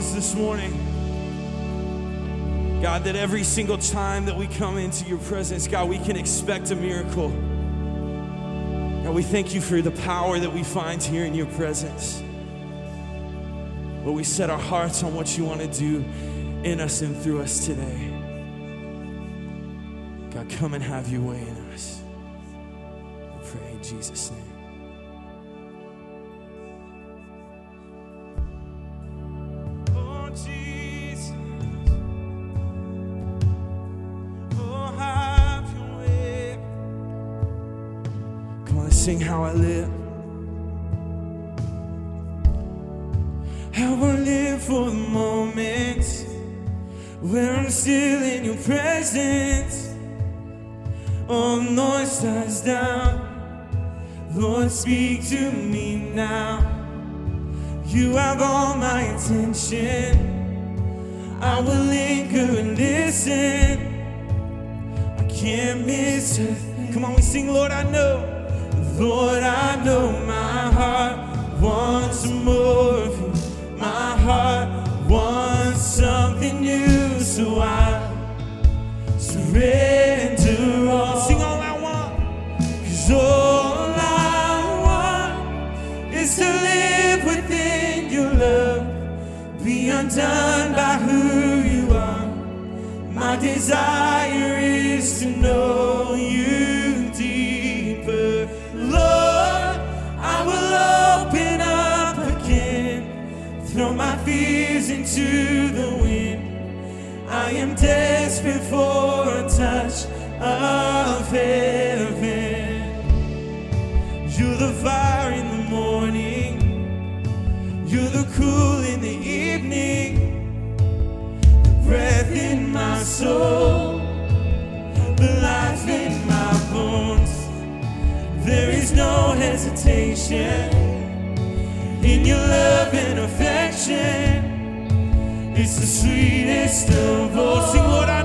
this morning. God, that every single time that we come into your presence, God, we can expect a miracle. God, we thank you for the power that we find here in your presence. But we set our hearts on what you want to do in us and through us today. God, come and have your way in us. We pray in Jesus' name. I live. I will live for the moments where I'm still in your presence. All noise dies down. Lord, speak to me now. You have all my attention. I will linger and listen. I can't miss her. Come on, we sing, Lord, I know. Lord, I know my heart wants more of you. My heart wants something new, so I surrender all. Sing all I want, cause all I want is to live within your love, be undone by who you are. My desire is to know. gazing to the wind. I am desperate for a touch of heaven. You're the fire in the morning, you're the cool in the evening, the breath in my soul, the life in my bones. There is no hesitation in your love and affection. It's the sweetest of all. Senhor,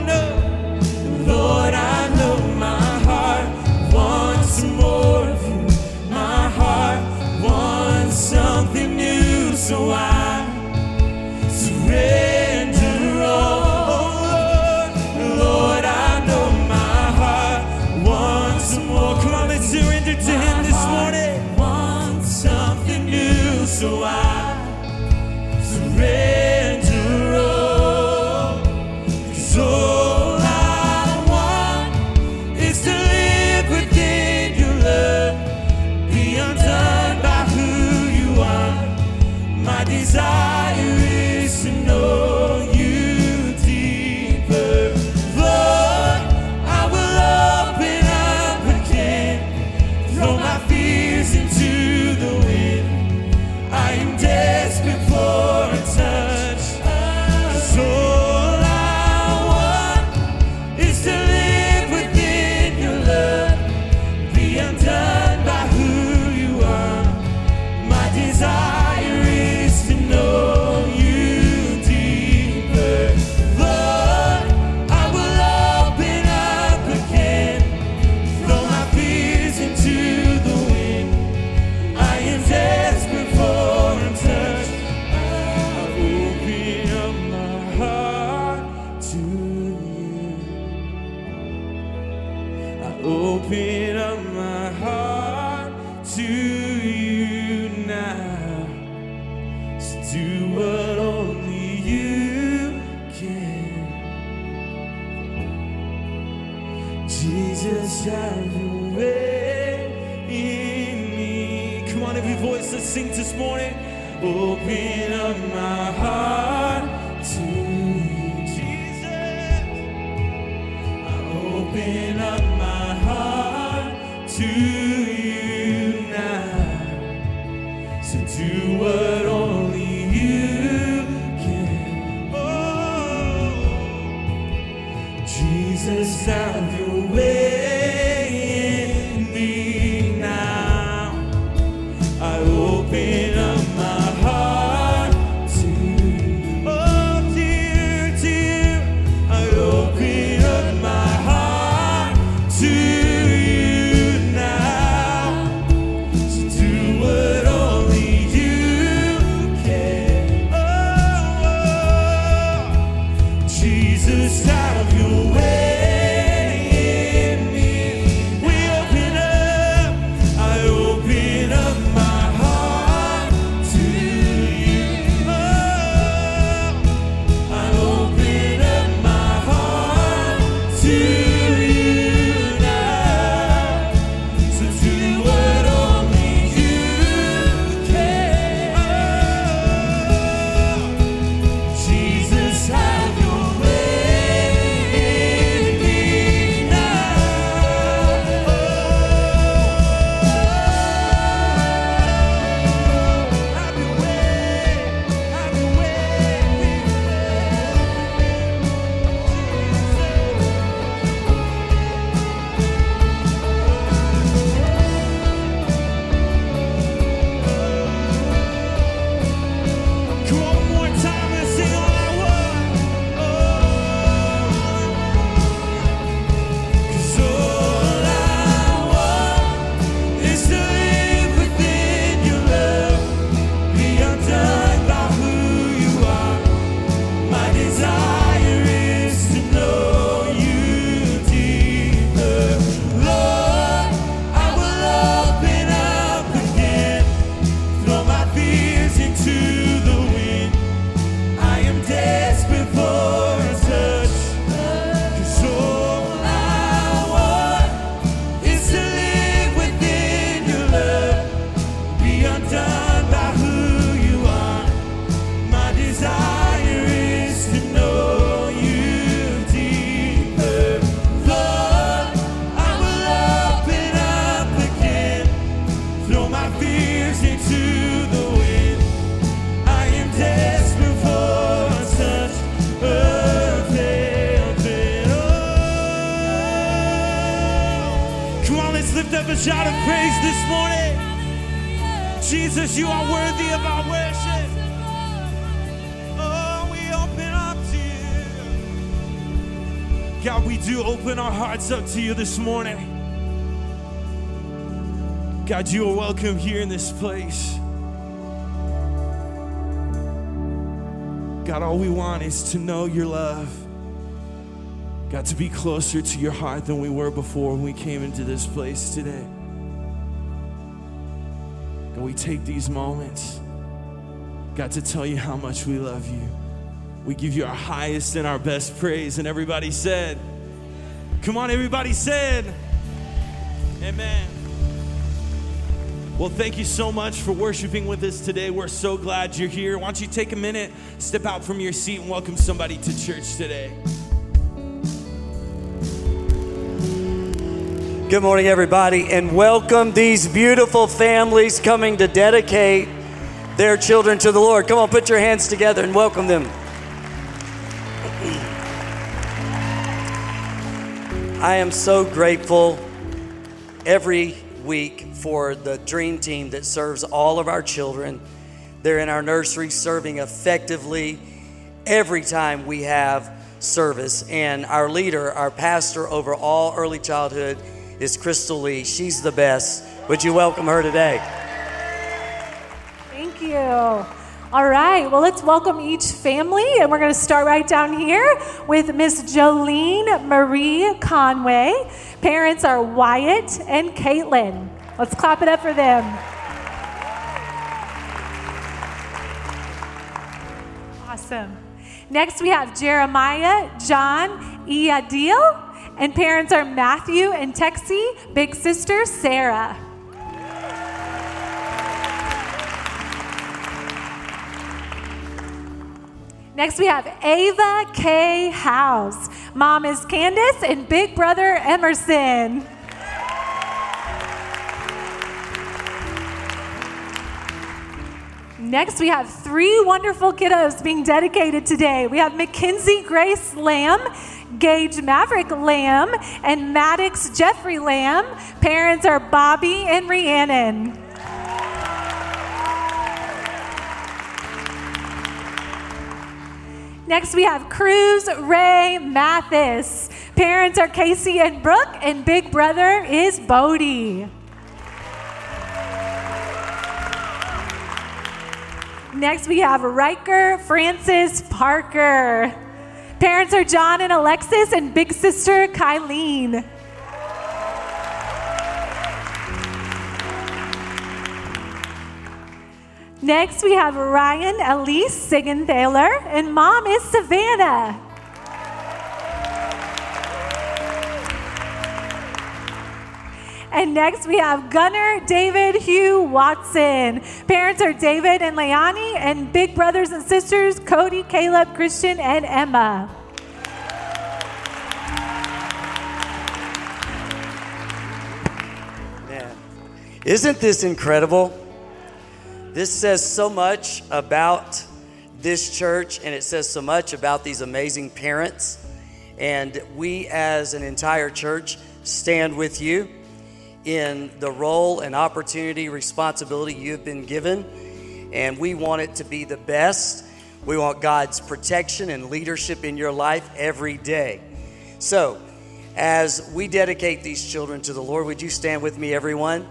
Jesus, have your way in me. Come on, every voice, let's sing this morning. Open up my heart to you, Jesus. I open up my heart to you. To you this morning. God, you are welcome here in this place. God, all we want is to know your love. God, to be closer to your heart than we were before when we came into this place today. God, we take these moments, God, to tell you how much we love you. We give you our highest and our best praise. And everybody said, Come on, everybody said, Amen. Well, thank you so much for worshiping with us today. We're so glad you're here. Why don't you take a minute, step out from your seat, and welcome somebody to church today? Good morning, everybody, and welcome these beautiful families coming to dedicate their children to the Lord. Come on, put your hands together and welcome them. I am so grateful every week for the dream team that serves all of our children. They're in our nursery serving effectively every time we have service. And our leader, our pastor over all early childhood, is Crystal Lee. She's the best. Would you welcome her today? Thank you. All right, well, let's welcome each family, and we're going to start right down here with Miss Jolene Marie Conway. Parents are Wyatt and Caitlin. Let's clap it up for them. Awesome. Next, we have Jeremiah John Iadil, and parents are Matthew and Texie, big sister Sarah. Next, we have Ava K. House. Mom is Candace and big brother Emerson. Next, we have three wonderful kiddos being dedicated today. We have Mackenzie Grace Lamb, Gage Maverick Lamb, and Maddox Jeffrey Lamb. Parents are Bobby and Rhiannon. Next, we have Cruz Ray Mathis. Parents are Casey and Brooke, and big brother is Bodie. Next, we have Riker Francis Parker. Parents are John and Alexis, and big sister Kylene. Next, we have Ryan Elise Sigenthaler, and mom is Savannah. And next we have Gunnar David Hugh Watson. Parents are David and Leani, and big brothers and sisters Cody, Caleb, Christian, and Emma. Man, isn't this incredible? This says so much about this church, and it says so much about these amazing parents. And we, as an entire church, stand with you in the role and opportunity, responsibility you've been given. And we want it to be the best. We want God's protection and leadership in your life every day. So, as we dedicate these children to the Lord, would you stand with me, everyone?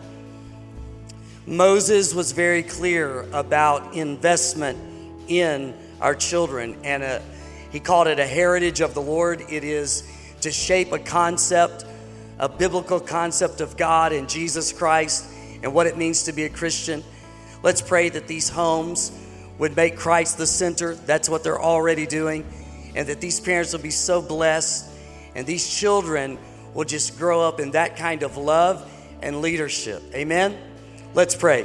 Moses was very clear about investment in our children, and a, he called it a heritage of the Lord. It is to shape a concept, a biblical concept of God and Jesus Christ and what it means to be a Christian. Let's pray that these homes would make Christ the center. That's what they're already doing. And that these parents will be so blessed and these children will just grow up in that kind of love and leadership. Amen. Let's pray.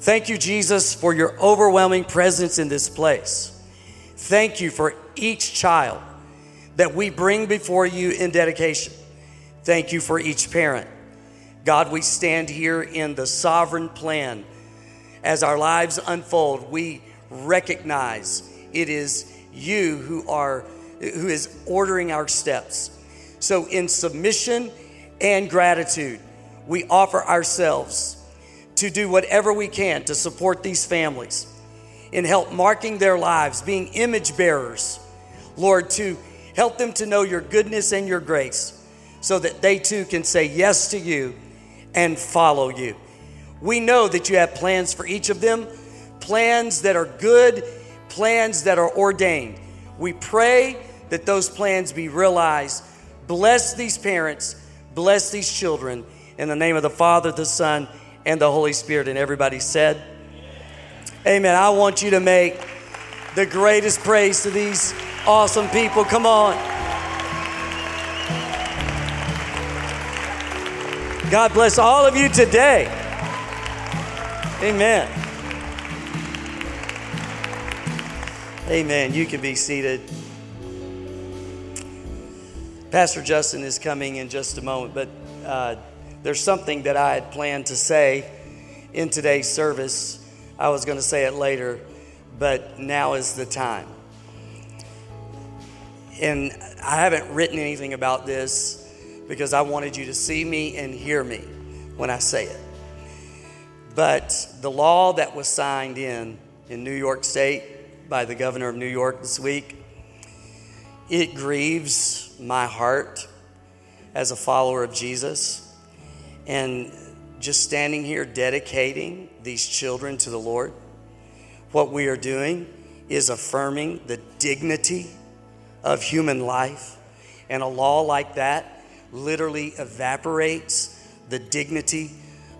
Thank you, Jesus, for your overwhelming presence in this place. Thank you for each child that we bring before you in dedication. Thank you for each parent. God, we stand here in the sovereign plan. As our lives unfold, we recognize it is you who are who is ordering our steps. So in submission and gratitude, we offer ourselves to do whatever we can to support these families in help marking their lives, being image bearers, Lord, to help them to know your goodness and your grace so that they too can say yes to you and follow you. We know that you have plans for each of them, plans that are good, plans that are ordained. We pray that those plans be realized. Bless these parents, bless these children. In the name of the Father, the Son, and the Holy Spirit. And everybody said, Amen. I want you to make the greatest praise to these awesome people. Come on. God bless all of you today. Amen. Amen. You can be seated. Pastor Justin is coming in just a moment, but uh, there's something that I had planned to say in today's service. I was going to say it later, but now is the time. And I haven't written anything about this because I wanted you to see me and hear me when I say it. But the law that was signed in in New York State by the governor of New York this week, it grieves my heart as a follower of Jesus. And just standing here dedicating these children to the Lord, what we are doing is affirming the dignity of human life. And a law like that literally evaporates the dignity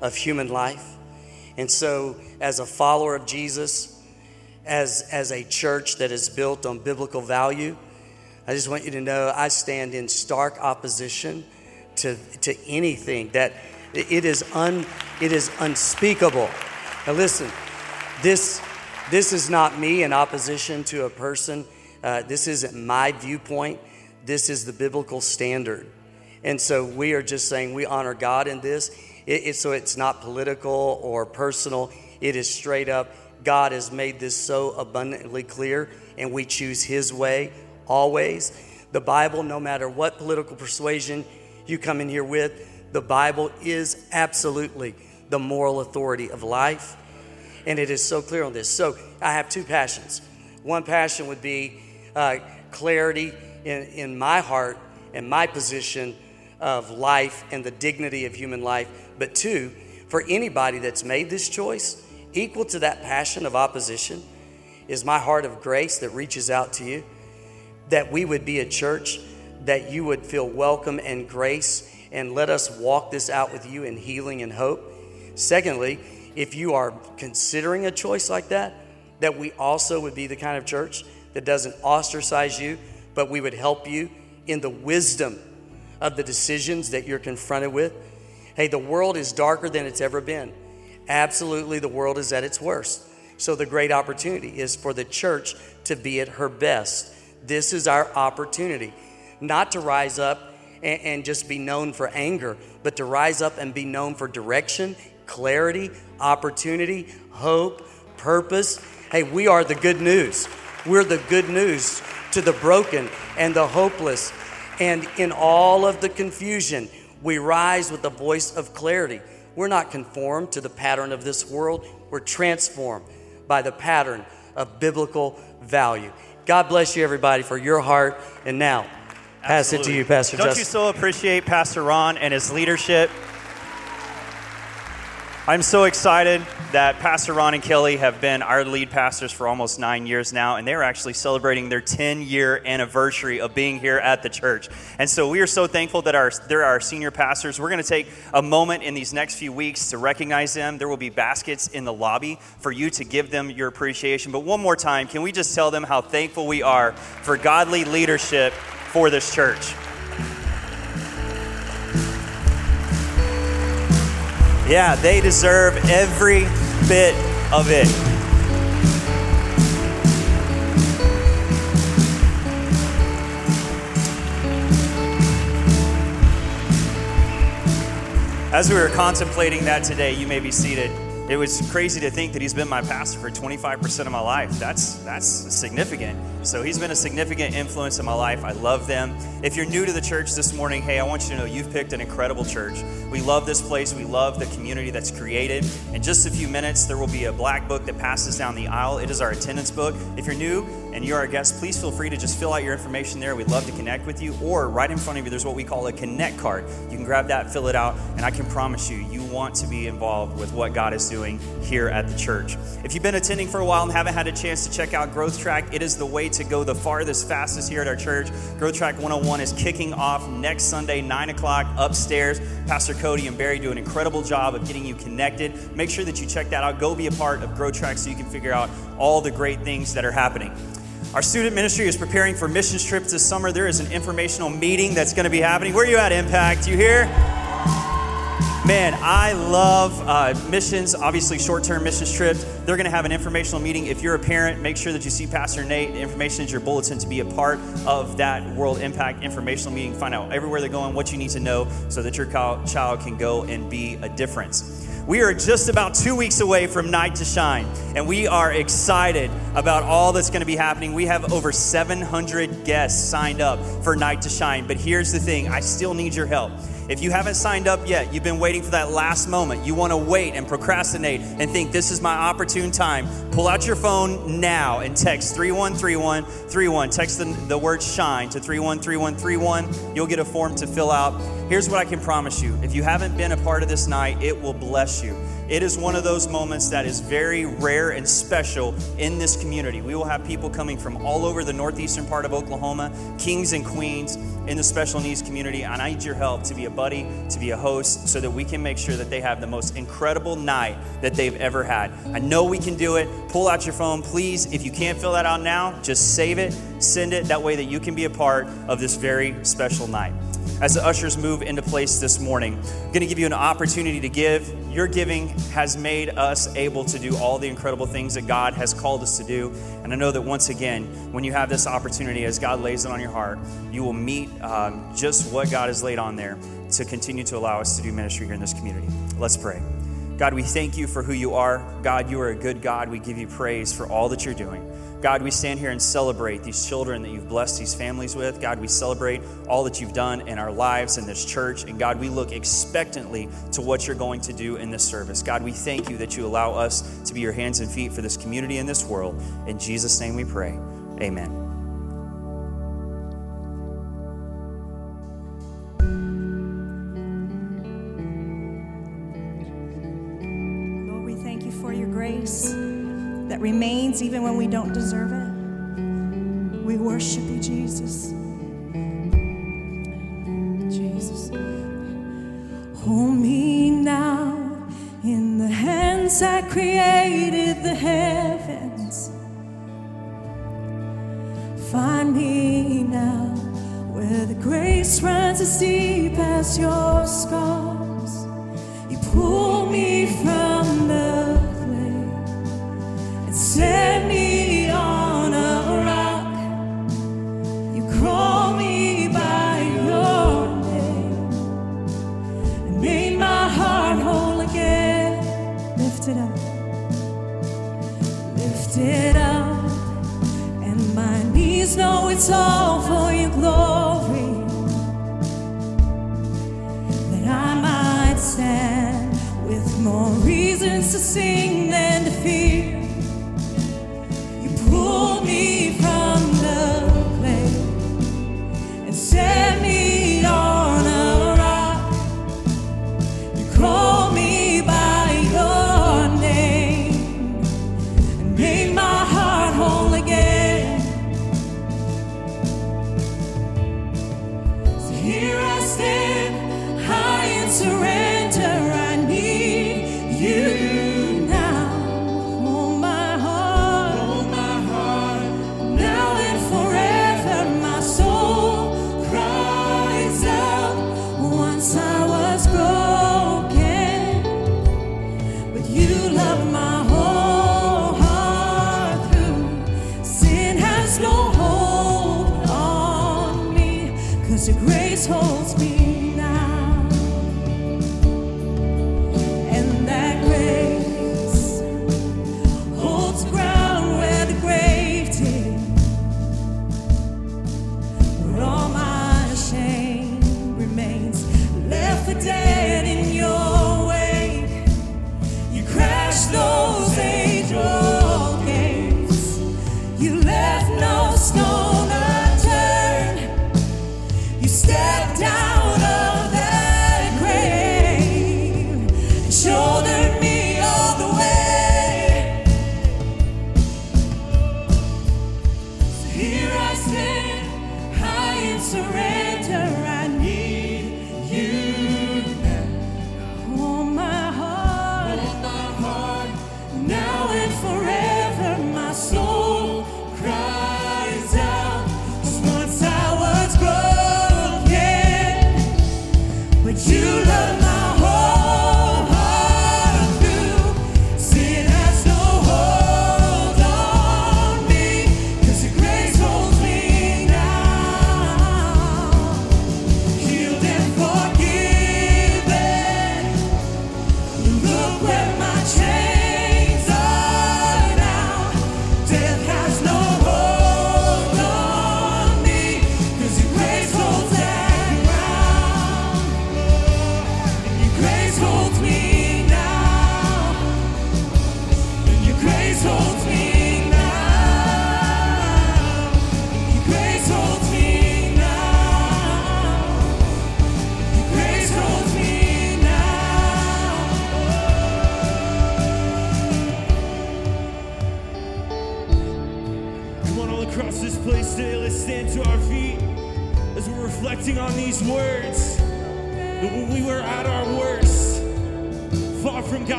of human life. And so, as a follower of Jesus, as, as a church that is built on biblical value, I just want you to know I stand in stark opposition to, to anything that it is, un, it is unspeakable. Now, listen, this, this is not me in opposition to a person. Uh, this isn't my viewpoint. This is the biblical standard. And so we are just saying we honor God in this. It, it, so it's not political or personal. It is straight up. God has made this so abundantly clear, and we choose His way always. The Bible, no matter what political persuasion you come in here with, the Bible is absolutely the moral authority of life. And it is so clear on this. So I have two passions. One passion would be uh, clarity in, in my heart and my position of life and the dignity of human life. But two, for anybody that's made this choice, equal to that passion of opposition is my heart of grace that reaches out to you. That we would be a church that you would feel welcome and grace and let us walk this out with you in healing and hope. Secondly, if you are considering a choice like that, that we also would be the kind of church that doesn't ostracize you, but we would help you in the wisdom of the decisions that you're confronted with. Hey, the world is darker than it's ever been. Absolutely, the world is at its worst. So, the great opportunity is for the church to be at her best. This is our opportunity, not to rise up and, and just be known for anger, but to rise up and be known for direction, clarity, opportunity, hope, purpose. Hey, we are the good news. We're the good news to the broken and the hopeless. And in all of the confusion, we rise with the voice of clarity. We're not conformed to the pattern of this world, we're transformed by the pattern of biblical value. God bless you, everybody, for your heart. And now, pass it to you, Pastor Don't Justin. you so appreciate Pastor Ron and his leadership? I'm so excited that Pastor Ron and Kelly have been our lead pastors for almost nine years now, and they're actually celebrating their 10 year anniversary of being here at the church. And so we are so thankful that our, they're our senior pastors. We're going to take a moment in these next few weeks to recognize them. There will be baskets in the lobby for you to give them your appreciation. But one more time, can we just tell them how thankful we are for godly leadership for this church? Yeah, they deserve every bit of it. As we were contemplating that today, you may be seated. It was crazy to think that he's been my pastor for 25% of my life. That's that's significant. So he's been a significant influence in my life. I love them. If you're new to the church this morning, hey, I want you to know you've picked an incredible church. We love this place. We love the community that's created. In just a few minutes, there will be a black book that passes down the aisle. It is our attendance book. If you're new and you're our guest, please feel free to just fill out your information there. We'd love to connect with you. Or right in front of you, there's what we call a connect card. You can grab that, fill it out, and I can promise you, you want to be involved with what God is doing here at the church. If you've been attending for a while and haven't had a chance to check out Growth Track, it is the way to go the farthest, fastest here at our church. Growth Track 101 is kicking off next Sunday, 9 o'clock, upstairs. Pastor Cody and Barry do an incredible job of getting you connected. Make sure that you check that out. Go be a part of Growth Track so you can figure out all the great things that are happening. Our student ministry is preparing for missions trips this summer. There is an informational meeting that's going to be happening. Where are you at, Impact? You here? Man, I love uh, missions, obviously short term missions trips. They're going to have an informational meeting. If you're a parent, make sure that you see Pastor Nate. The information is your bulletin to be a part of that World Impact informational meeting. Find out everywhere they're going, what you need to know so that your child can go and be a difference. We are just about two weeks away from Night to Shine, and we are excited about all that's going to be happening. We have over 700 guests signed up for Night to Shine, but here's the thing I still need your help. If you haven't signed up yet, you've been waiting for that last moment, you want to wait and procrastinate and think this is my opportune time, pull out your phone now and text 313131. Text the, the word shine to 313131. You'll get a form to fill out. Here's what I can promise you if you haven't been a part of this night, it will bless you. It is one of those moments that is very rare and special in this community. We will have people coming from all over the northeastern part of Oklahoma, kings and queens in the special needs community. I need your help to be a buddy, to be a host, so that we can make sure that they have the most incredible night that they've ever had. I know we can do it. Pull out your phone, please. If you can't fill that out now, just save it, send it. That way that you can be a part of this very special night as the ushers move into place this morning. I'm going to give you an opportunity to give. Your giving has made us able to do all the incredible things that God has called us to do. And I know that once again, when you have this opportunity, as God lays it on your heart, you will meet um, just what God has laid on there to continue to allow us to do ministry here in this community. Let's pray. God, we thank you for who you are. God, you are a good God. We give you praise for all that you're doing. God, we stand here and celebrate these children that you've blessed these families with. God, we celebrate all that you've done in our lives in this church. And God, we look expectantly to what you're going to do in this service. God, we thank you that you allow us to be your hands and feet for this community and this world. In Jesus' name we pray. Amen. Grace that remains even when we don't deserve it. We worship you, Jesus. Jesus. Hold me now in the hands that created the heavens. Find me now where the grace runs as deep as your scars.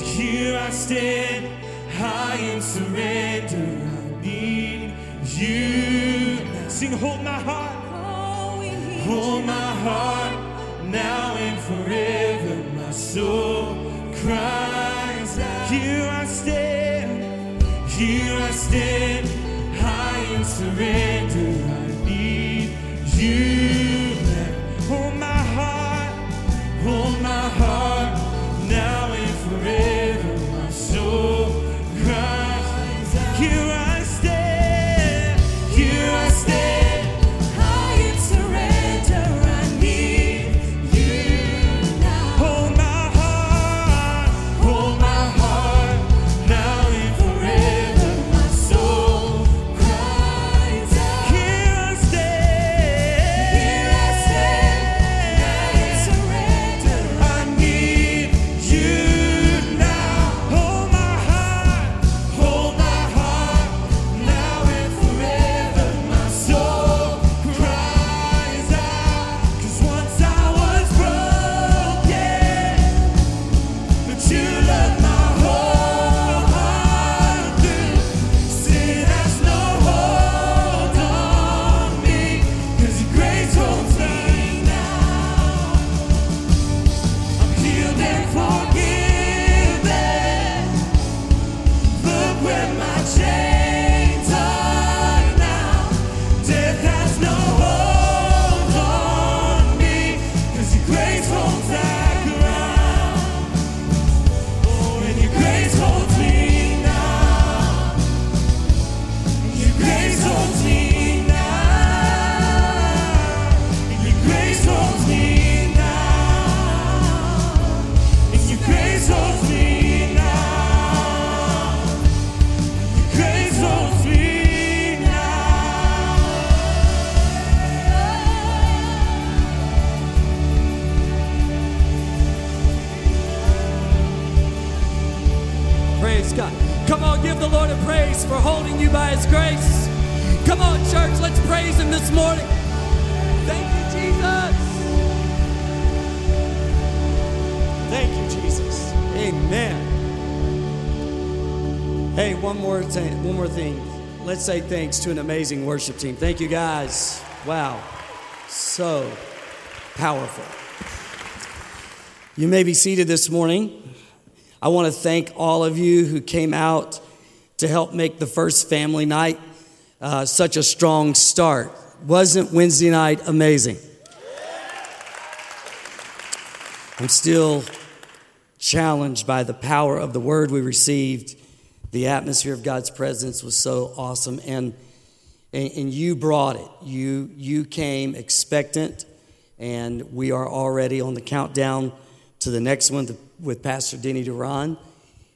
Here I stand, high in surrender. I need you. Sing, hold my heart. Hold my heart now and forever. My soul cries out. Here I stand, here I stand, high in surrender. One more thing. Let's say thanks to an amazing worship team. Thank you, guys. Wow, so powerful. You may be seated this morning. I want to thank all of you who came out to help make the first family night uh, such a strong start. Wasn't Wednesday night amazing? I'm still challenged by the power of the word we received. The atmosphere of God's presence was so awesome, and and, and you brought it. You you came expectant, and we are already on the countdown to the next one with Pastor Denny Duron,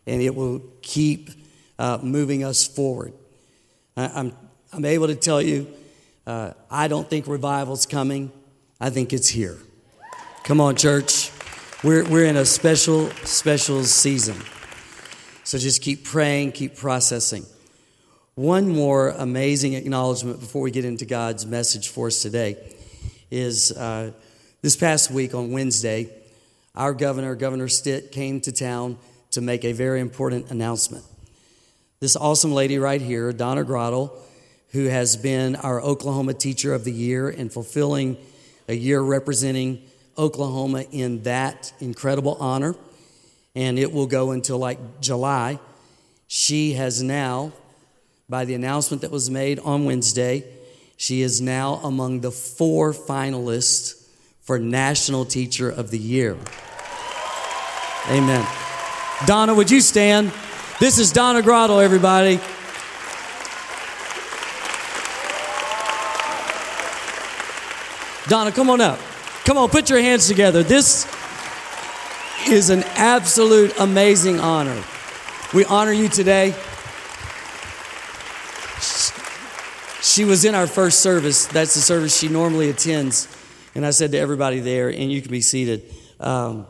and it will keep uh, moving us forward. I, I'm I'm able to tell you, uh, I don't think revival's coming. I think it's here. Come on, church. We're, we're in a special, special season. So just keep praying, keep processing. One more amazing acknowledgement before we get into God's message for us today is uh, this past week on Wednesday, our governor, Governor Stitt, came to town to make a very important announcement. This awesome lady right here, Donna Gradel, who has been our Oklahoma Teacher of the Year and fulfilling a year representing Oklahoma in that incredible honor, and it will go until like July. She has now, by the announcement that was made on Wednesday, she is now among the four finalists for National Teacher of the Year. Amen. Donna, would you stand? This is Donna Gradel, everybody. Donna, come on up. Come on, put your hands together. This is an absolute amazing honor. We honor you today. She was in our first service. That's the service she normally attends. And I said to everybody there, and you can be seated, um,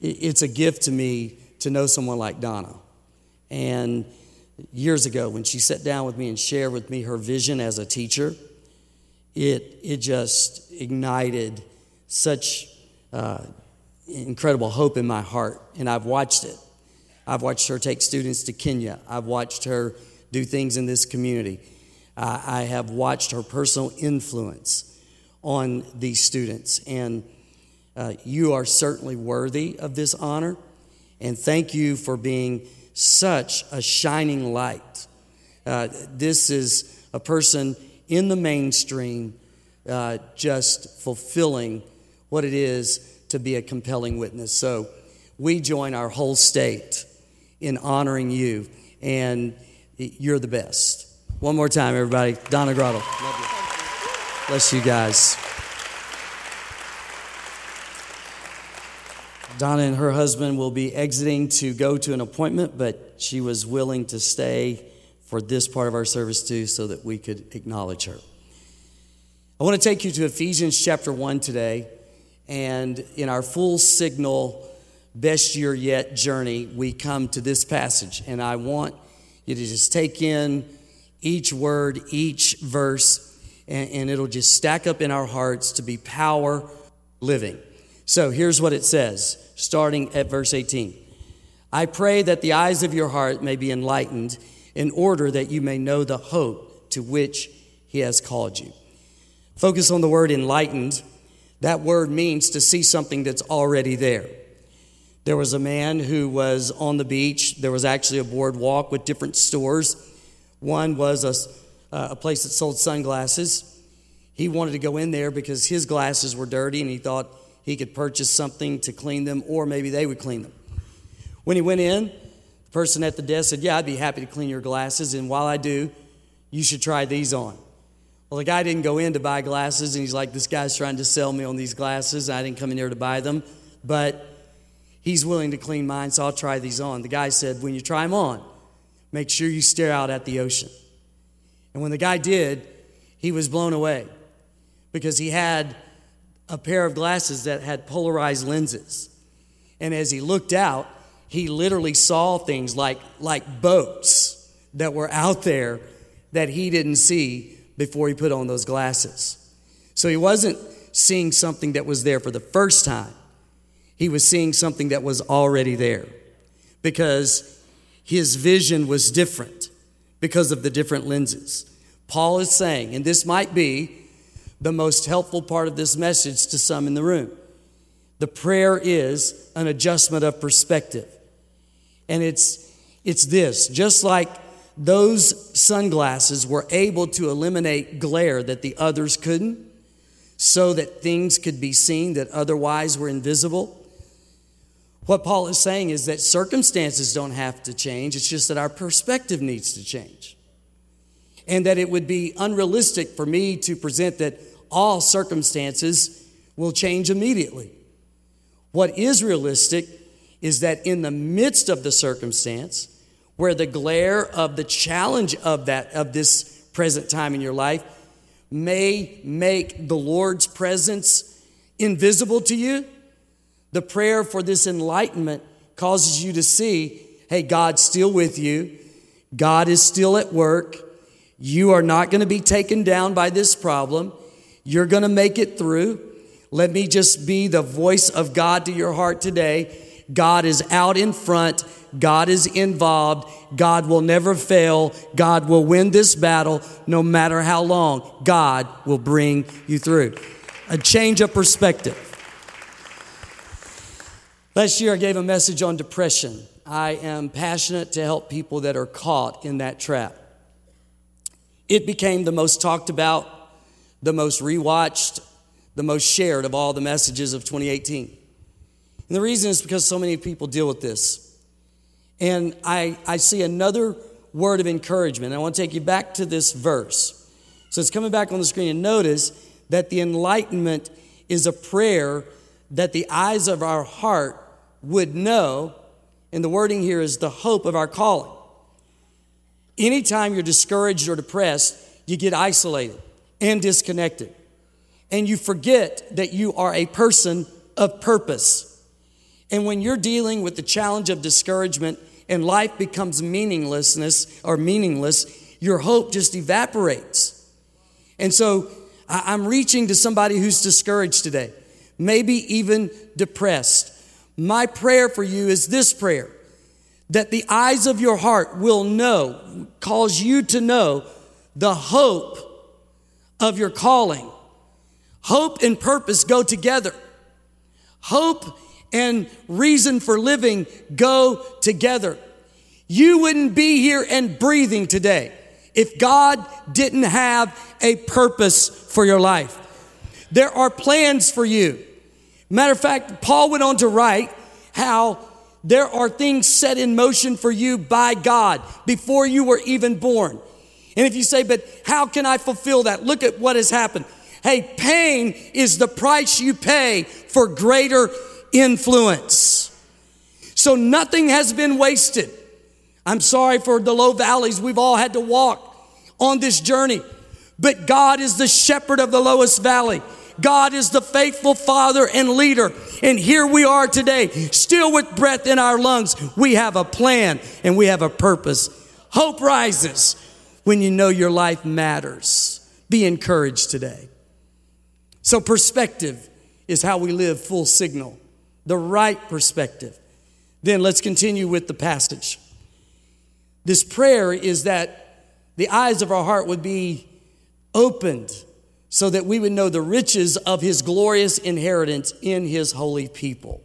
it's a gift to me to know someone like Donna. And years ago, when she sat down with me and shared with me her vision as a teacher, it, it just ignited such uh, incredible hope in my heart. And I've watched it. I've watched her take students to Kenya. I've watched her do things in this community. Uh, I have watched her personal influence on these students. And uh, you are certainly worthy of this honor. And thank you for being such a shining light. Uh, this is a person in the mainstream uh, just fulfilling what it is to be a compelling witness. So we join our whole state in honoring you, and you're the best. One more time, everybody. Donna Gradel. Love you. Bless you guys. Donna and her husband will be exiting to go to an appointment, but she was willing to stay for this part of our service too so that we could acknowledge her. I want to take you to Ephesians chapter 1 today. And in our full signal, best year yet journey, we come to this passage. And I want you to just take in each word, each verse, and, and it'll just stack up in our hearts to be power living. So here's what it says, starting at verse 18. I pray that the eyes of your heart may be enlightened in order that you may know the hope to which he has called you. Focus on the word enlightened. That word means to see something that's already there. There was a man who was on the beach. There was actually a boardwalk with different stores. One was a, uh, a place that sold sunglasses. He wanted to go in there because his glasses were dirty and he thought he could purchase something to clean them or maybe they would clean them. When he went in, the person at the desk said, Yeah, I'd be happy to clean your glasses. And while I do, you should try these on. Well, the guy didn't go in to buy glasses, and he's like, This guy's trying to sell me on these glasses. I didn't come in here to buy them, but he's willing to clean mine, so I'll try these on. The guy said, When you try them on, make sure you stare out at the ocean. And when the guy did, he was blown away because he had a pair of glasses that had polarized lenses. And as he looked out, he literally saw things like, like boats that were out there that he didn't see before he put on those glasses. So he wasn't seeing something that was there for the first time, he was seeing something that was already there because his vision was different because of the different lenses. Paul is saying, and this might be the most helpful part of this message to some in the room. The prayer is an adjustment of perspective. And it's, it's this just like those sunglasses were able to eliminate glare that the others couldn't, so that things could be seen that otherwise were invisible. What Paul is saying is that circumstances don't have to change, it's just that our perspective needs to change. And that it would be unrealistic for me to present that all circumstances will change immediately. What is realistic is that in the midst of the circumstance, where the glare of the challenge of that of this present time in your life may make the Lord's presence invisible to you, the prayer for this enlightenment causes you to see, hey, God's still with you. God is still at work. You are not going to be taken down by this problem. You're going to make it through. Let me just be the voice of God to your heart today. God is out in front. God is involved. God will never fail. God will win this battle no matter how long. God will bring you through. A change of perspective. Last year, I gave a message on depression. I am passionate to help people that are caught in that trap. It became the most talked about, the most rewatched, the most shared of all the messages of 2018. And the reason is because so many people deal with this. And I, I see another word of encouragement. I want to take you back to this verse. So it's coming back on the screen, and notice that the enlightenment is a prayer that the eyes of our heart would know, and the wording here is the hope of our calling. Anytime you're discouraged or depressed, you get isolated and disconnected. and you forget that you are a person of purpose. And when you're dealing with the challenge of discouragement and life becomes meaninglessness or meaningless, your hope just evaporates. And so I'm reaching to somebody who's discouraged today, maybe even depressed. My prayer for you is this prayer that the eyes of your heart will know, cause you to know the hope of your calling. Hope and purpose go together. Hope and reason for living go together. You wouldn't be here and breathing today if God didn't have a purpose for your life. There are plans for you. Matter of fact, Paul went on to write how there are things set in motion for you by God before you were even born. And if you say, but how can I fulfill that? Look at what has happened. Hey, pain is the price you pay for greater influence. So nothing has been wasted. I'm sorry for the low valleys we've all had to walk on this journey, but God is the shepherd of the lowest valley. God is the faithful father and leader. And here we are today, still with breath in our lungs. We have a plan and we have a purpose. Hope rises when you know your life matters. Be encouraged today. So, perspective is how we live full signal, the right perspective. Then let's continue with the passage. This prayer is that the eyes of our heart would be opened so that we would know the riches of his glorious inheritance in his holy people.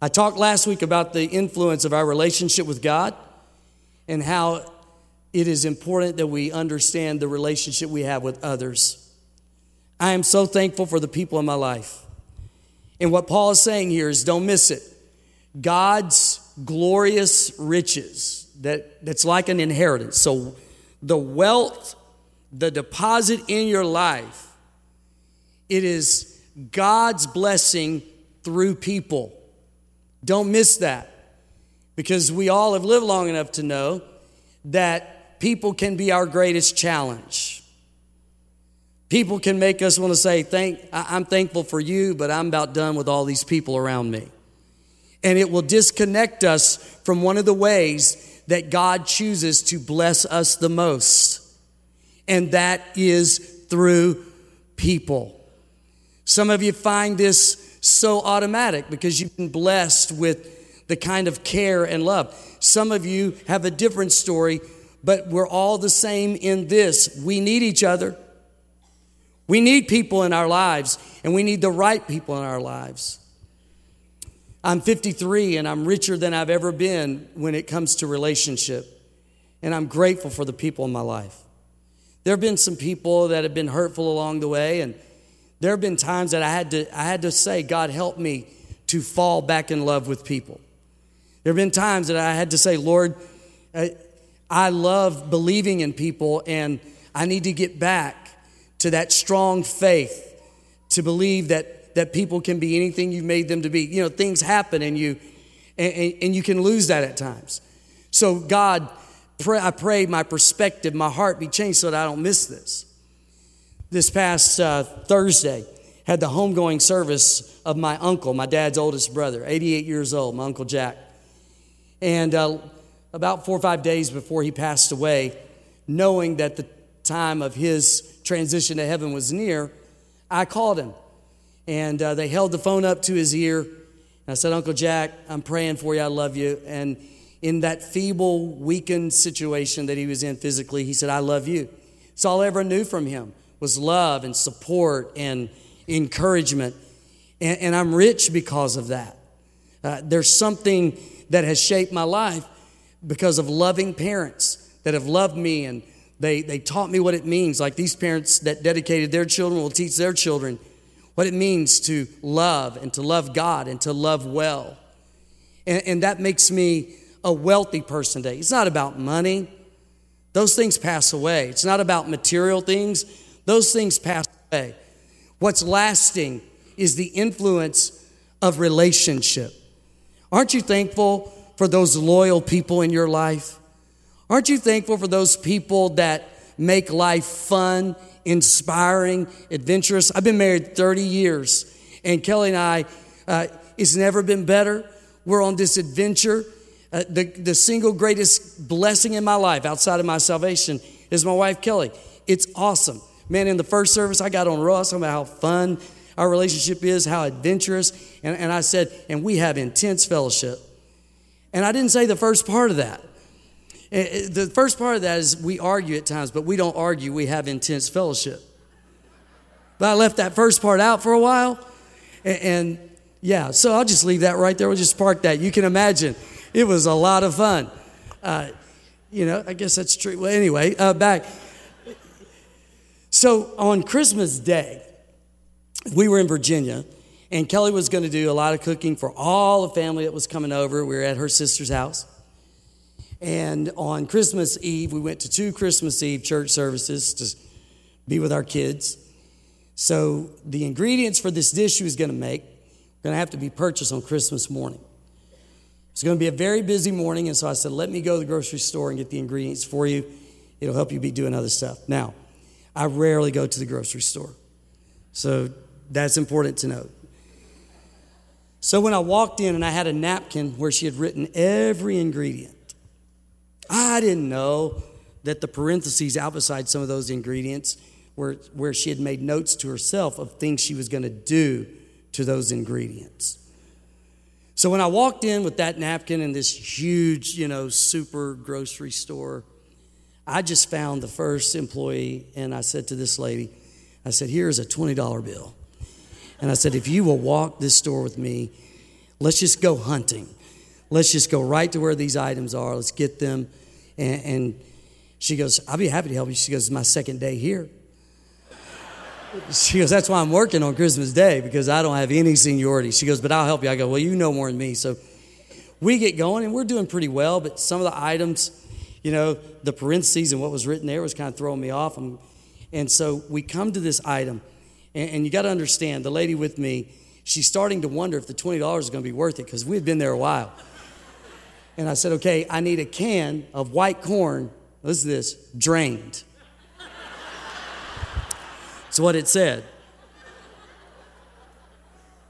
I talked last week about the influence of our relationship with God and how it is important that we understand the relationship we have with others. I am so thankful for the people in my life. And what Paul is saying here is don't miss it. God's glorious riches that, that's like an inheritance. So the wealth, the deposit in your life, it is God's blessing through people. Don't miss that. Because we all have lived long enough to know that people can be our greatest challenge. People can make us want to say, Thank, I'm thankful for you, but I'm about done with all these people around me. And it will disconnect us from one of the ways that God chooses to bless us the most. And that is through people. Some of you find this so automatic because you've been blessed with the kind of care and love. Some of you have a different story, but we're all the same in this. We need each other. We need people in our lives, and we need the right people in our lives. I'm 53 and I'm richer than I've ever been when it comes to relationship. And I'm grateful for the people in my life. There have been some people that have been hurtful along the way, and there have been times that I had to, I had to say, God, help me to fall back in love with people. There have been times that I had to say, Lord, I, I love believing in people, and I need to get back to that strong faith to believe that, that people can be anything you've made them to be. You know, things happen, and you, and, and, you can lose that at times. So, God, pray, I pray my perspective, my heart be changed so that I don't miss this. This past uh, Thursday, had the homegoing service of my uncle, my dad's oldest brother, 88 years old, my uncle Jack. And uh, about four or five days before he passed away, knowing that the time of his transition to heaven was near, I called him. And uh, they held the phone up to his ear. And I said, Uncle Jack, I'm praying for you. I love you. And in that feeble, weakened situation that he was in physically, he said, I love you. It's all I ever knew from him was love and support and encouragement. And, and I'm rich because of that. Uh, there's something that has shaped my life because of loving parents that have loved me and they, they taught me what it means. Like these parents that dedicated their children will teach their children what it means to love and to love God and to love well. And, and that makes me a wealthy person today. It's not about money, those things pass away. It's not about material things, those things pass away. What's lasting is the influence of relationship. Aren't you thankful for those loyal people in your life? Aren't you thankful for those people that make life fun, inspiring, adventurous. I've been married 30 years, and Kelly and I, uh, it's never been better. We're on this adventure. Uh, the, the single greatest blessing in my life outside of my salvation is my wife, Kelly. It's awesome. Man, in the first service, I got on Ross talking about how fun our relationship is, how adventurous. And, and I said, and we have intense fellowship. And I didn't say the first part of that. Eh, eh, The first part of that is we argue at times, but we don't argue, we have intense fellowship. But I left that first part out for a while. And, and yeah, so I'll just leave that right there. We'll just park that. You can imagine it was a lot of fun. Uh, you know, I guess that's true. Well, anyway, uh, back. So on Christmas Day, we were in Virginia, and Kelly was going to do a lot of cooking for all the family that was coming over. We were at her sister's house. And on Christmas Eve, we went to two Christmas Eve church services to be with our kids. So the ingredients for this dish she was going to make were going to have to be purchased on Christmas morning. It's going to be a very busy morning, and so I said, let me go to the grocery store and get the ingredients for you. It'll help you be doing other stuff. Now, I rarely go to the grocery store, so that's important to note. So when I walked in and I had a napkin where she had written every ingredient, I didn't know that the parentheses out beside some of those ingredients were where she had made notes to herself of things she was going to do to those ingredients. So when I walked in with that napkin in this huge, you know, super grocery store, I just found the first employee and I said to this lady, I said, here's a $20 bill. And I said, if you will walk this store with me, let's just go hunting. Let's just go right to where these items are. Let's get them. And, and she goes, I'll be happy to help you. She goes, it's my second day here. She goes, That's why I'm working on Christmas Day because I don't have any seniority. She goes, But I'll help you. I go, Well, you know more than me. So we get going and we're doing pretty well, but some of the items, you know, the parentheses and what was written there was kind of throwing me off. And, so we come to this item, and, and you got to understand the lady with me, she's starting to wonder if the $20 is going to be worth it because we had been there a while. And I said, Okay, I need a can of white corn. Listen to this drained. That's what it said.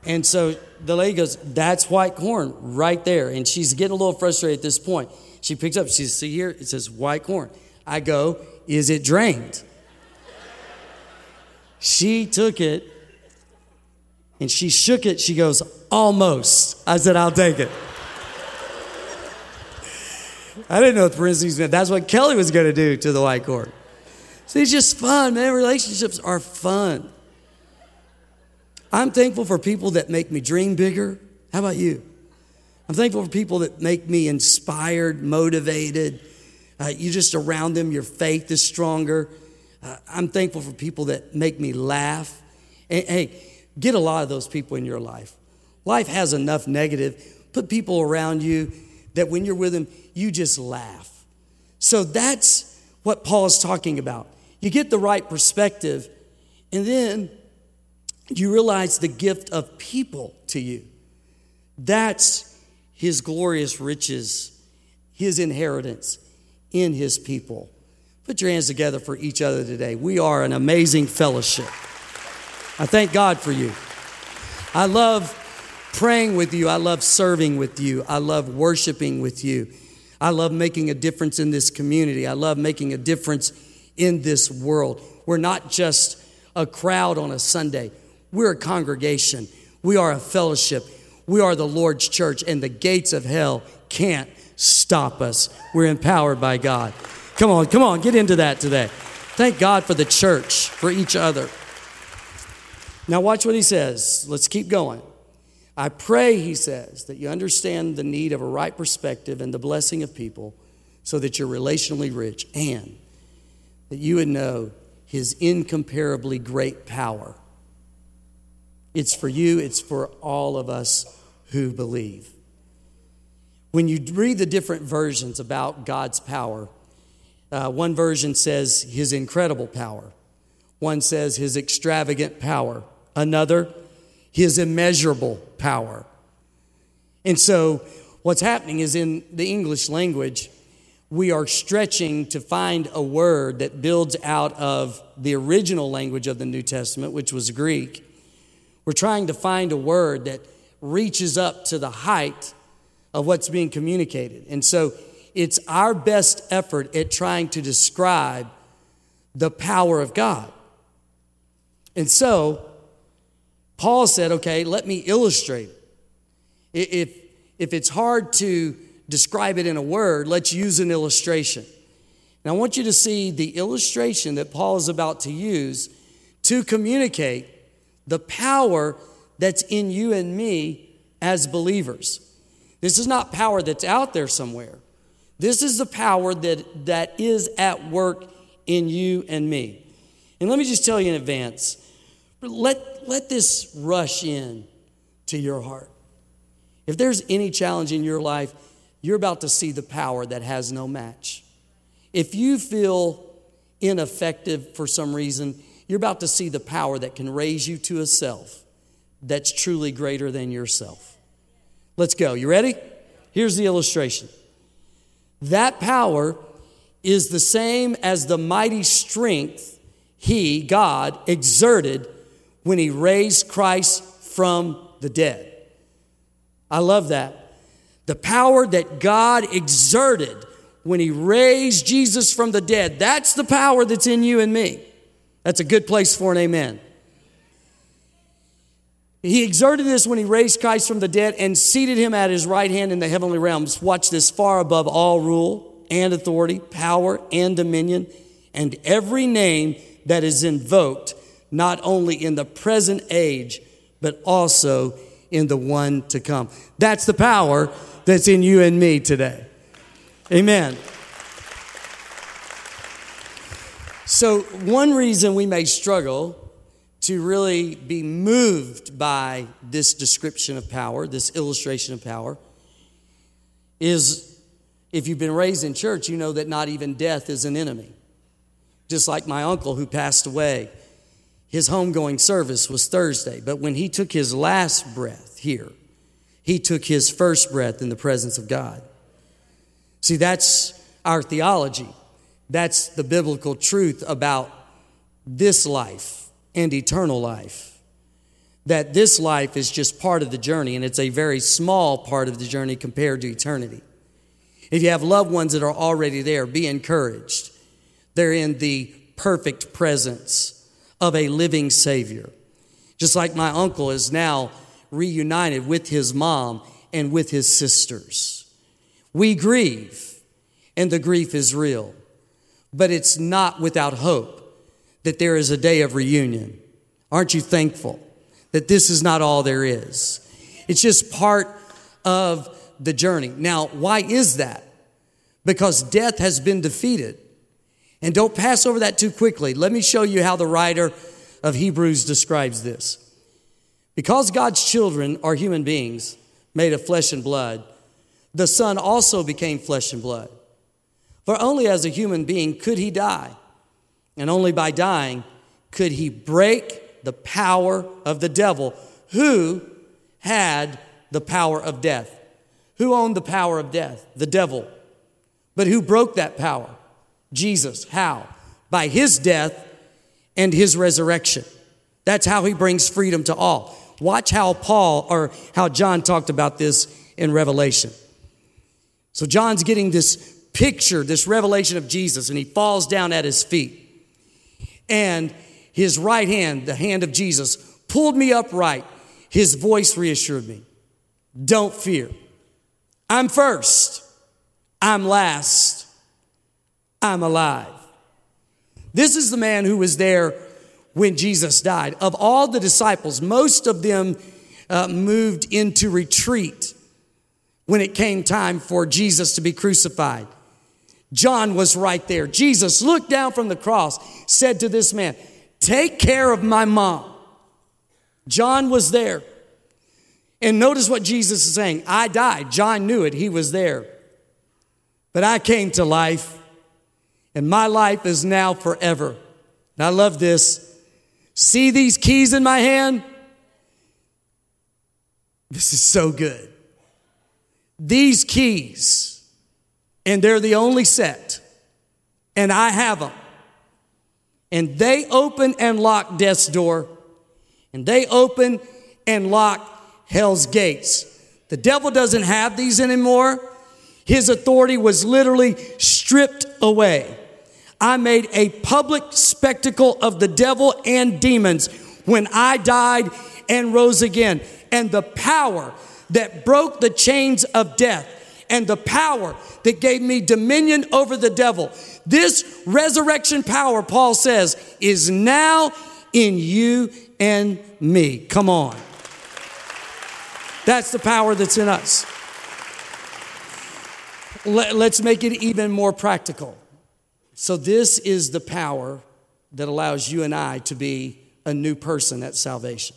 And so the lady goes, That's white corn right there. And she's getting a little frustrated at this point. She picks up, she says, See here, it says white corn. I go, Is it drained? She took it and she shook it. She goes, Almost. I said, I'll take it. I didn't know parentheses meant. That's what Kelly was going to do to the white corn. See, it's just fun, man. Relationships are fun. I'm thankful for people that make me dream bigger. How about you? I'm thankful for people that make me inspired, motivated. Uh, you just around them, your faith is stronger. Uh, I'm thankful for people that make me laugh. And, hey, get a lot of those people in your life. Life has enough negative. Put people around you that when you're with them, you just laugh. So that's what Paul is talking about. You get the right perspective, and then you realize the gift of people to you. That's his glorious riches, his inheritance in his people. Put your hands together for each other today. We are an amazing fellowship. I thank God for you. I love praying with you. I love serving with you. I love worshiping with you. I love making a difference in this community. I love making a difference in this world. We're not just a crowd on a Sunday, we're a congregation, we are a fellowship, we are the Lord's church, and the gates of hell can't stop us. We're empowered by God. Come on, come on, get into that today. Thank God for the church, for each other. Now, watch what he says. Let's keep going. I pray, he says, that you understand the need of a right perspective and the blessing of people so that you're relationally rich and that you would know his incomparably great power. It's for you, it's for all of us who believe. When you read the different versions about God's power, uh, one version says his incredible power, one says his extravagant power, another, his immeasurable power. And so, what's happening is in the English language, we are stretching to find a word that builds out of the original language of the New Testament, which was Greek. We're trying to find a word that reaches up to the height of what's being communicated. And so it's our best effort at trying to describe the power of God. And so Paul said, okay, let me illustrate. If, if it's hard to describe it in a word, let's use an illustration. And I want you to see the illustration that Paul is about to use to communicate the power that's in you and me as believers. This is not power that's out there somewhere. This is the power that, that is at work in you and me. And let me just tell you in advance let, let this rush in to your heart. If there's any challenge in your life, you're about to see the power that has no match. If you feel ineffective for some reason, you're about to see the power that can raise you to a self that's truly greater than yourself. Let's go. You ready? Here's the illustration. That power is the same as the mighty strength he, God, exerted when he raised Christ from the dead. I love that. The power that God exerted when he raised Jesus from the dead, that's the power that's in you and me. That's a good place for an amen. He exerted this when he raised Christ from the dead and seated him at his right hand in the heavenly realms. Watch this far above all rule and authority, power and dominion, and every name that is invoked, not only in the present age, but also in the one to come. That's the power that's in you and me today. Amen. So, one reason we may struggle to really be moved by this description of power, this illustration of power, is if you've been raised in church, you know that not even death is an enemy. Just like my uncle who passed away, his homegoing service was Thursday, but when he took his last breath here, he took his first breath in the presence of God. See, that's our theology. That's the biblical truth about this life and eternal life. That this life is just part of the journey, and it's a very small part of the journey compared to eternity. If you have loved ones that are already there, be encouraged. They're in the perfect presence of a living Savior. Just like my uncle is now reunited with his mom and with his sisters. We grieve, and the grief is real, but it's not without hope that there is a day of reunion. Aren't you thankful that this is not all there is? It's just part of the journey. Now, why is that? Because death has been defeated. And don't pass over that too quickly. Let me show you how the writer of Hebrews describes this. Because God's children are human beings made of flesh and blood, the Son also became flesh and blood. For only as a human being could he die and only by dying could he break the power of the devil, who had the power of death. Who owned the power of death? The devil. But who broke that power? Jesus. How? By his death and his resurrection. That's how he brings freedom to all. Watch how Paul or how John talked about this in Revelation. So John's getting this picture, this revelation of Jesus, and he falls down at his feet and his right hand, the hand of Jesus, pulled me upright. His voice reassured me Don't fear. I'm first. I'm last. I'm alive. This is the man who was there when Jesus died. Of all the disciples, most of them uh, moved into retreat when it came time for Jesus to be crucified. John was right there. Jesus looked down from the cross, said to this man, Take care of my mom. John was there. And notice what Jesus is saying I died. John knew it, he was there. But I came to life, and my life is now forever. And I love this. See these keys in my hand? This is so good. These keys and they're the only set, and I have them. And they open and lock death's door, and they open and lock hell's gates. The devil doesn't have these anymore. His authority was literally stripped away. I made a public spectacle of the devil and demons when I died and rose again. And the power that broke the chains of death and the power that gave me dominion over the devil. This resurrection power, Paul says, is now in you and me. Come on. That's the power that's in us. Let, us make it even more practical. So, this is the power that allows you and I to be a new person at salvation.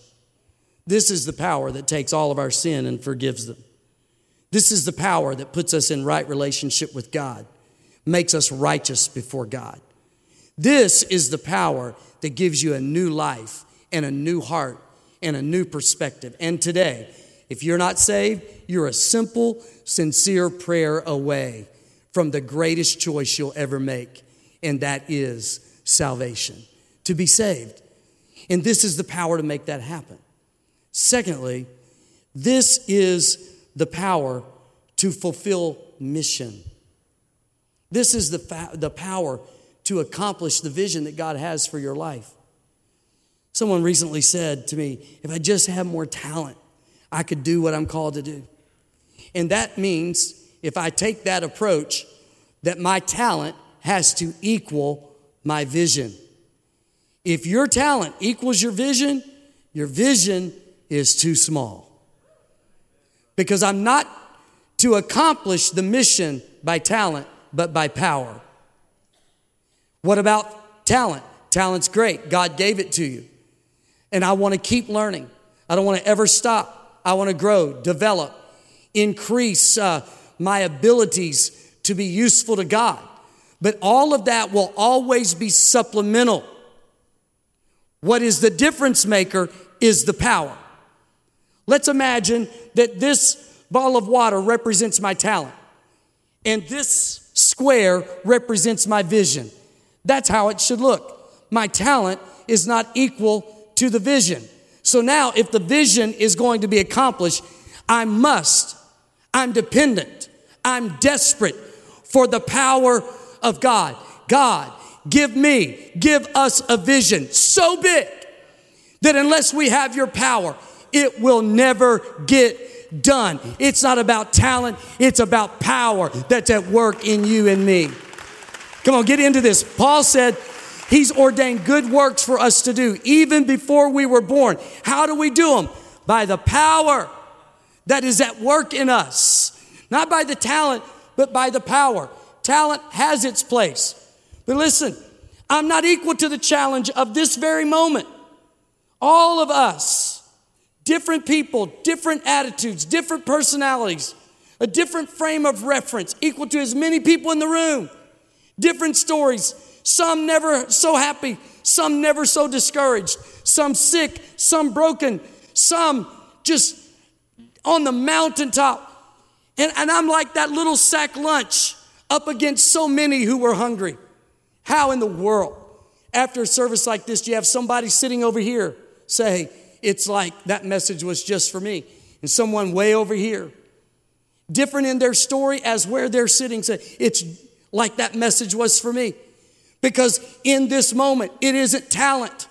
This is the power that takes all of our sin and forgives them. This is the power that puts us in right relationship with God, makes us righteous before God. This is the power that gives you a new life and a new heart and a new perspective. And today, if you're not saved, you're a simple, sincere prayer away from the greatest choice you'll ever make, and that is salvation, to be saved. And this is the power to make that happen. Secondly, this is the power to fulfill mission. This is the, fa- the power to accomplish the vision that God has for your life. Someone recently said to me, If I just had more talent, I could do what I'm called to do. And that means if I take that approach, that my talent has to equal my vision. If your talent equals your vision, your vision is too small. Because I'm not to accomplish the mission by talent, but by power. What about talent? Talent's great. God gave it to you. And I want to keep learning. I don't want to ever stop. I want to grow, develop, increase uh, my abilities to be useful to God. But all of that will always be supplemental. What is the difference maker is the power. Let's imagine that this ball of water represents my talent, and this square represents my vision. That's how it should look. My talent is not equal to the vision. So now, if the vision is going to be accomplished, I must, I'm dependent, I'm desperate for the power of God. God, give me, give us a vision so big that unless we have your power, it will never get done. It's not about talent, it's about power that's at work in you and me. Come on, get into this. Paul said, He's ordained good works for us to do even before we were born. How do we do them? By the power that is at work in us. Not by the talent, but by the power. Talent has its place. But listen, I'm not equal to the challenge of this very moment. All of us, different people, different attitudes, different personalities, a different frame of reference, equal to as many people in the room, different stories, some never so happy, some never so discouraged, some sick, some broken, some just on the mountaintop. And, and I'm like that little sack lunch up against so many who were hungry. How in the world, after a service like this, do you have somebody sitting over here say, It's like that message was just for me? And someone way over here, different in their story as where they're sitting, say, It's like that message was for me. Because in this moment, it isn't talent.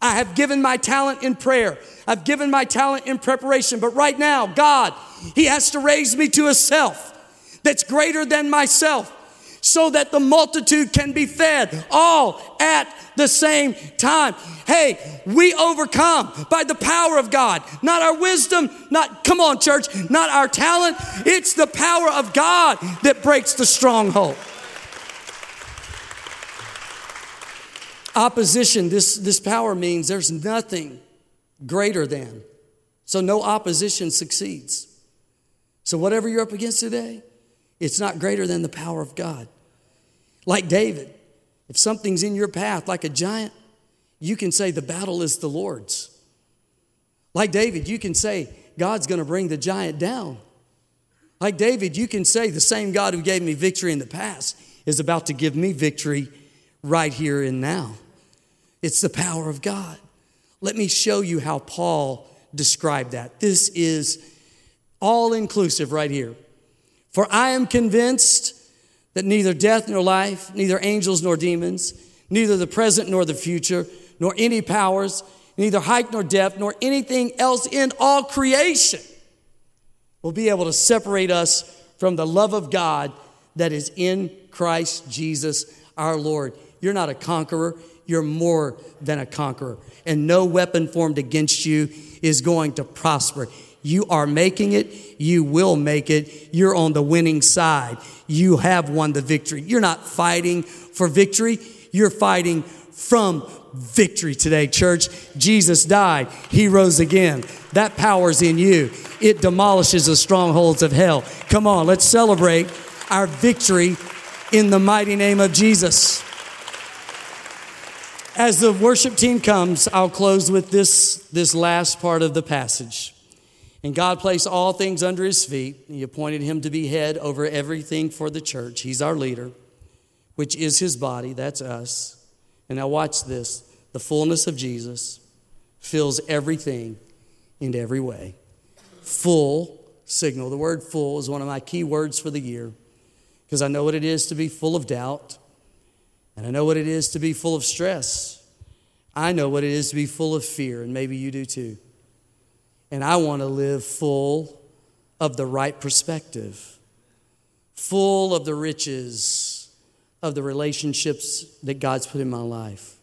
I have given my talent in prayer. I've given my talent in preparation. But right now, God, He has to raise me to a self that's greater than myself so that the multitude can be fed all at the same time. Hey, we overcome by the power of God, not our wisdom, not, come on, church, not our talent. It's the power of God that breaks the stronghold. Opposition, this, this power means there's nothing greater than. So no opposition succeeds. So whatever you're up against today, it's not greater than the power of God. Like David, if something's in your path like a giant, you can say the battle is the Lord's. Like David, you can say God's going to bring the giant down. Like David, you can say the same God who gave me victory in the past is about to give me victory right here and now. It's the power of God. Let me show you how Paul described that. This is all inclusive right here. For I am convinced that neither death nor life, neither angels nor demons, neither the present nor the future, nor any powers, neither height nor depth, nor anything else in all creation will be able to separate us from the love of God that is in Christ Jesus our Lord. You're not a conqueror, you're more than a conqueror. And no weapon formed against you is going to prosper. You are making it, you will make it. You're on the winning side. You have won the victory. You're not fighting for victory, you're fighting from victory today, church. Jesus died, He rose again. That power's in you. It demolishes the strongholds of hell. Come on, let's celebrate our victory in the mighty name of Jesus. As the worship team comes, I'll close with this, this last part of the passage. And God placed all things under his feet. He appointed him to be head over everything for the church. He's our leader, which is his body. That's us. And now, watch this the fullness of Jesus fills everything in every way. Full signal. The word full is one of my key words for the year because I know what it is to be full of doubt, and I know what it is to be full of stress. I know what it is to be full of fear, and maybe you do too. And I want to live full of the right perspective, full of the riches of the relationships that God's put in my life,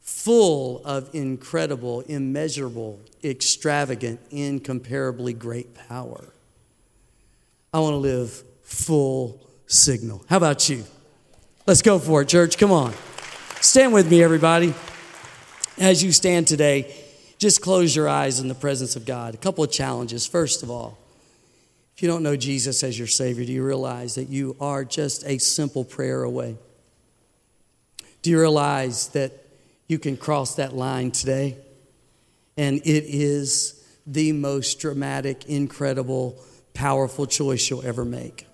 full of incredible, immeasurable, extravagant, incomparably great power. I want to live full signal. How about you? Let's go for it, church. Come on. Stand with me, everybody. As you stand today, just close your eyes in the presence of God. A couple of challenges. First of all, if you don't know Jesus as your Savior, do you realize that you are just a simple prayer away? Do you realize that you can cross that line today? And it is the most dramatic, incredible, powerful choice you'll ever make.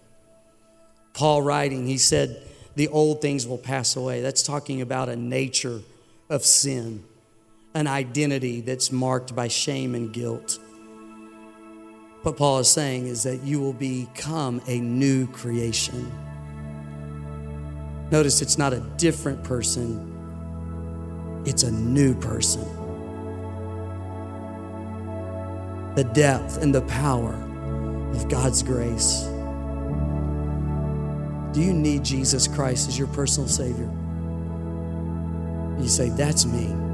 Paul writing, he said, The old things will pass away. That's talking about a nature of sin an identity that's marked by shame and guilt. What Paul is saying is that you will become a new creation. Notice it's not a different person, it's a new person. The depth and the power of God's grace. Do you need Jesus Christ as your personal Savior? You say, That's me.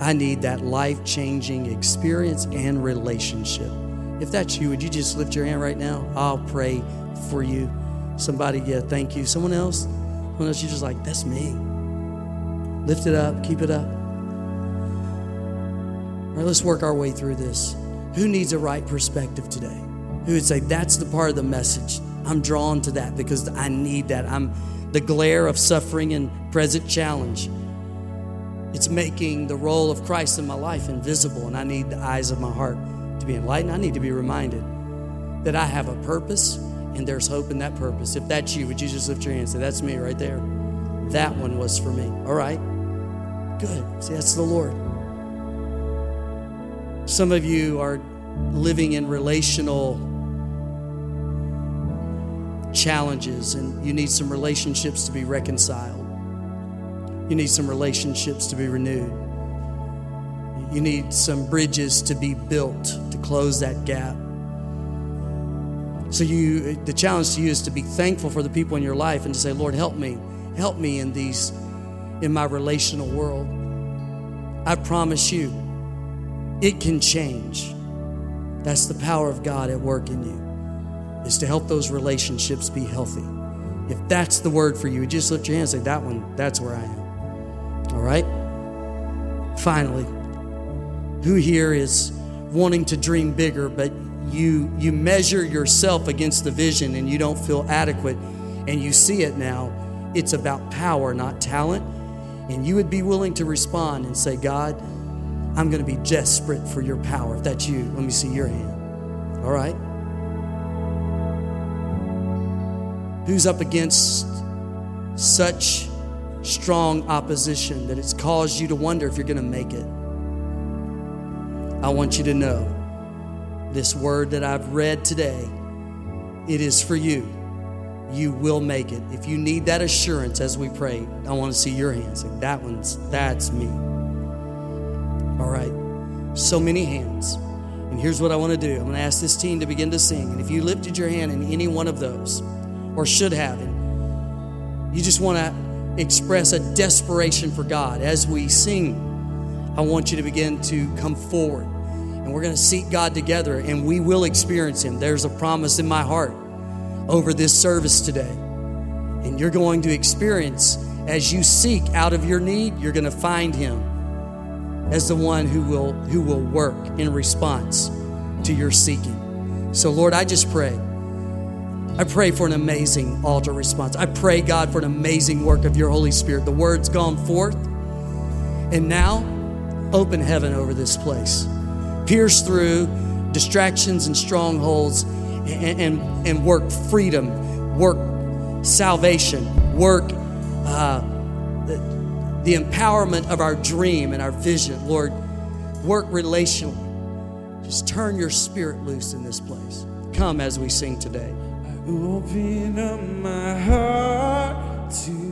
I need that life changing experience and relationship. If that's you, would you just lift your hand right now? I'll pray for you. Somebody, yeah, thank you. Someone else? Someone else, you're just like, that's me. Lift it up, keep it up. All right, let's work our way through this. Who needs a right perspective today? Who would say, that's the part of the message? I'm drawn to that because I need that. I'm the glare of suffering and present challenge it's making the role of Christ in my life invisible, and I need the eyes of my heart to be enlightened. I need to be reminded that I have a purpose and there's hope in that purpose. If that's you, would you just lift your hand and say, That's me right there? That one was for me. All right. Good. See, that's the Lord. Some of you are living in relational challenges and you need some relationships to be reconciled. You need some relationships to be renewed. You need some bridges to be built to close that gap. So you the challenge to you is to be thankful for the people in your life and to say, Lord, help me. Help me in these in my relational world. I promise you, it can change. That's the power of God at work in you, is to help those relationships be healthy. If that's the word for you, just lift your hand and say, That one, that's where I am. All right? Finally, who here is wanting to dream bigger, but you you measure yourself against the vision and you don't feel adequate and you see it now. It's about power, not talent. And you would be willing to respond and say, God, I'm going to be desperate for your power. If that's you, let me see your hand. All right. who's up against such strong opposition that it's caused you to wonder if you're going to make it. I want you to know this word that I've read today, it is for you. You will make it. If you need that assurance as we pray, I want to see your hands. Like, that one's, that's me. All right. So many hands. And here's what I want to do I'm going to ask this team to begin to sing. And if you lifted your hand in any one of those, or should have, and you just want to express a desperation for God as we sing, I want you to begin to come forward. And we're going to seek God together, and we will experience Him. There's a promise in my heart over this service today. And you're going to experience, as you seek out of your need, you're going to find Him as the one who will, who will work in response to your seeking. So, Lord, I just pray. I pray for an amazing altar response. I pray, God, for an amazing work of your Holy Spirit. The word's gone forth. And now, open heaven over this place. Pierce through distractions and strongholds and, and, and work freedom, work salvation, work uh, the, the empowerment of our dream and our vision. Lord, work relationally. Just turn your spirit loose in this place. Come as we sing today. Open up my heart to